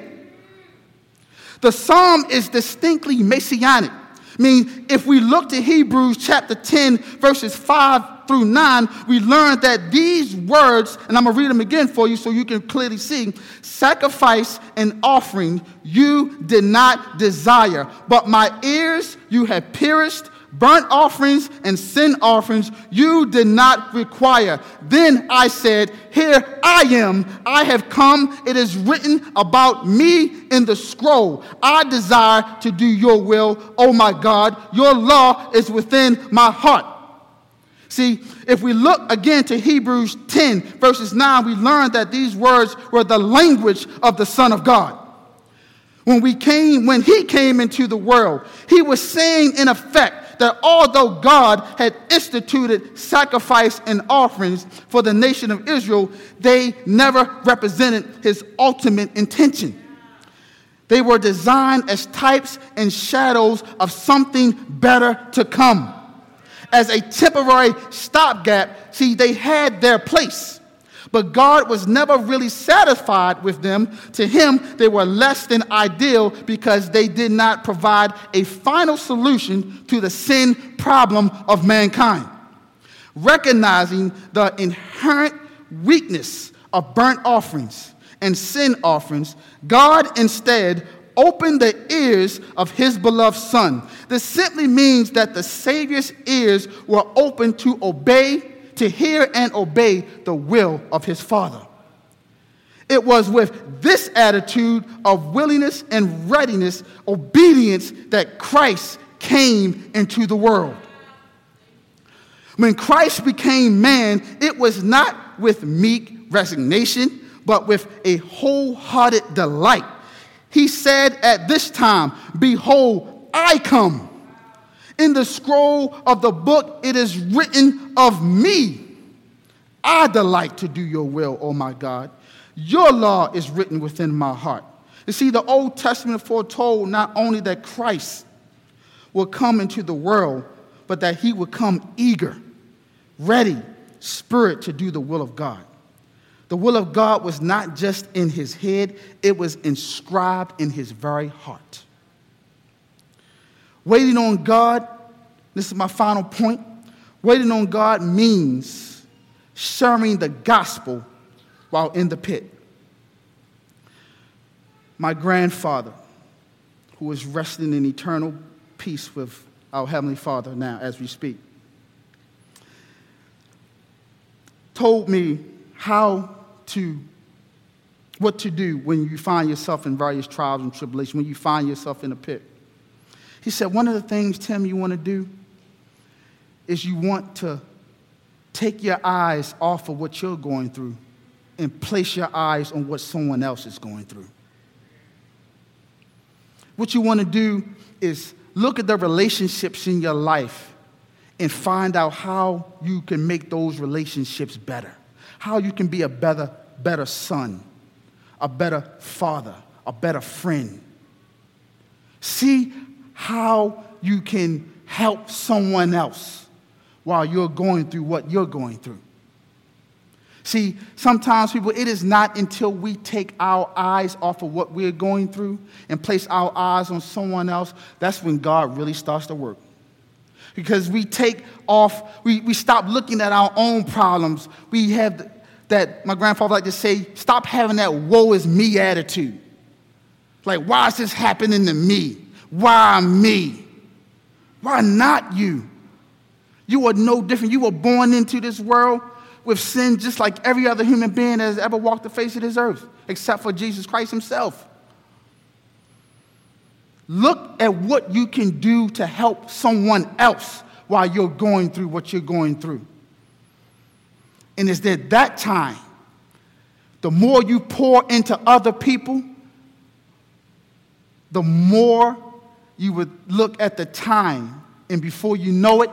Speaker 2: The psalm is distinctly messianic. I mean, if we look to Hebrews chapter 10, verses 5 through 9, we learn that these words, and I'm going to read them again for you so you can clearly see sacrifice and offering you did not desire, but my ears you have pierced burnt offerings and sin offerings you did not require. Then I said, Here I am. I have come. It is written about me in the scroll. I desire to do your will, oh my God. Your law is within my heart. See, if we look again to Hebrews 10, verses 9, we learn that these words were the language of the Son of God. When we came, when he came into the world, he was saying in effect that although God had instituted sacrifice and offerings for the nation of Israel, they never represented his ultimate intention. They were designed as types and shadows of something better to come. As a temporary stopgap, see, they had their place. But God was never really satisfied with them. To him, they were less than ideal because they did not provide a final solution to the sin problem of mankind. Recognizing the inherent weakness of burnt offerings and sin offerings, God instead opened the ears of his beloved Son. This simply means that the Savior's ears were open to obey to hear and obey the will of his Father. It was with this attitude of willingness and readiness, obedience, that Christ came into the world. When Christ became man, it was not with meek resignation, but with a wholehearted delight. He said at this time, Behold, I come. In the scroll of the book, it is written of me. I delight to do your will, O my God. Your law is written within my heart. You see, the Old Testament foretold not only that Christ would come into the world, but that he would come eager, ready, spirit to do the will of God. The will of God was not just in his head, it was inscribed in his very heart. Waiting on God, this is my final point. Waiting on God means sharing the gospel while in the pit. My grandfather, who is resting in eternal peace with our Heavenly Father now as we speak, told me how to what to do when you find yourself in various trials and tribulations, when you find yourself in a pit. He said, One of the things, Tim, you want to do is you want to take your eyes off of what you're going through and place your eyes on what someone else is going through. What you want to do is look at the relationships in your life and find out how you can make those relationships better, how you can be a better, better son, a better father, a better friend. See how you can help someone else while you're going through what you're going through. See, sometimes people, it is not until we take our eyes off of what we're going through and place our eyes on someone else, that's when God really starts to work. Because we take off, we, we stop looking at our own problems. We have that, my grandfather like to say, stop having that woe is me attitude. Like, why is this happening to me? Why me? Why not you? You are no different. You were born into this world with sin just like every other human being that has ever walked the face of this earth, except for Jesus Christ himself. Look at what you can do to help someone else while you're going through what you're going through. And it's at that time, the more you pour into other people, the more you would look at the time, and before you know it,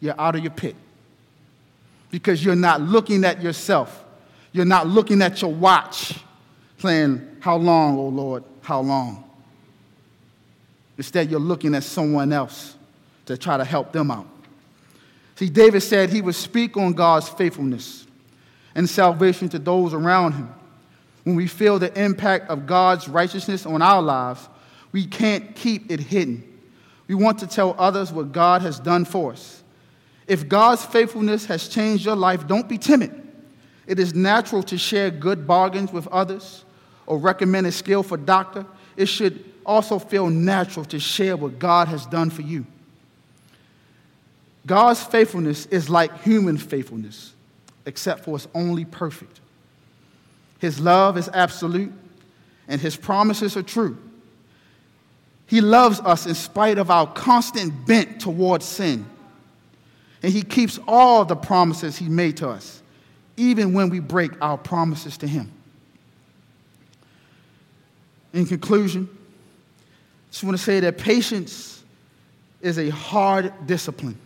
Speaker 2: you're out of your pit. Because you're not looking at yourself. You're not looking at your watch, saying, How long, oh Lord, how long? Instead, you're looking at someone else to try to help them out. See, David said he would speak on God's faithfulness and salvation to those around him. When we feel the impact of God's righteousness on our lives, we can't keep it hidden. We want to tell others what God has done for us. If God's faithfulness has changed your life, don't be timid. It is natural to share good bargains with others or recommend a skillful doctor. It should also feel natural to share what God has done for you. God's faithfulness is like human faithfulness, except for it's only perfect. His love is absolute, and his promises are true. He loves us in spite of our constant bent towards sin. And he keeps all the promises he made to us, even when we break our promises to him. In conclusion, I just want to say that patience is a hard discipline.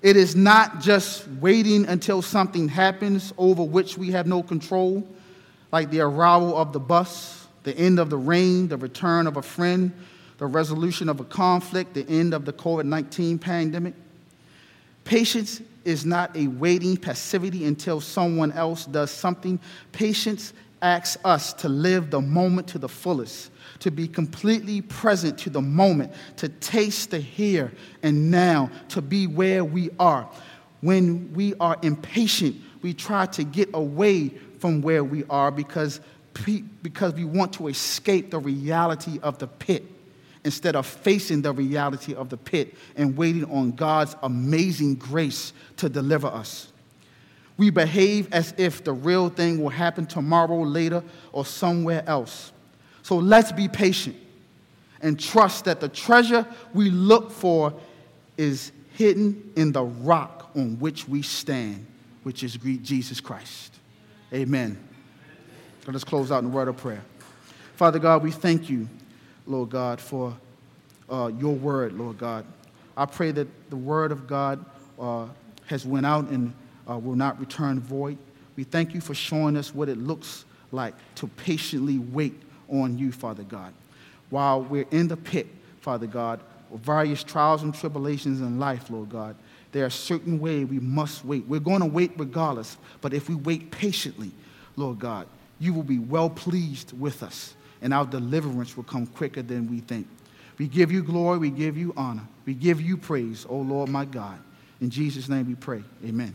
Speaker 2: It is not just waiting until something happens over which we have no control, like the arrival of the bus, the end of the rain, the return of a friend, the resolution of a conflict, the end of the COVID 19 pandemic. Patience is not a waiting passivity until someone else does something. Patience asks us to live the moment to the fullest to be completely present to the moment, to taste the here and now, to be where we are. When we are impatient, we try to get away from where we are because, because we want to escape the reality of the pit instead of facing the reality of the pit and waiting on God's amazing grace to deliver us. We behave as if the real thing will happen tomorrow, later, or somewhere else. So let's be patient and trust that the treasure we look for is hidden in the rock on which we stand, which is Jesus Christ. Amen. Let us close out in a word of prayer. Father God, we thank you, Lord God, for uh, your word, Lord God. I pray that the word of God uh, has went out and uh, will not return void. We thank you for showing us what it looks like to patiently wait on you, Father God. While we're in the pit, Father God, of various trials and tribulations in life, Lord God, there are certain way we must wait. We're going to wait regardless, but if we wait patiently, Lord God, you will be well pleased with us, and our deliverance will come quicker than we think. We give you glory, we give you honor, we give you praise, O Lord my God. In Jesus' name we pray. Amen.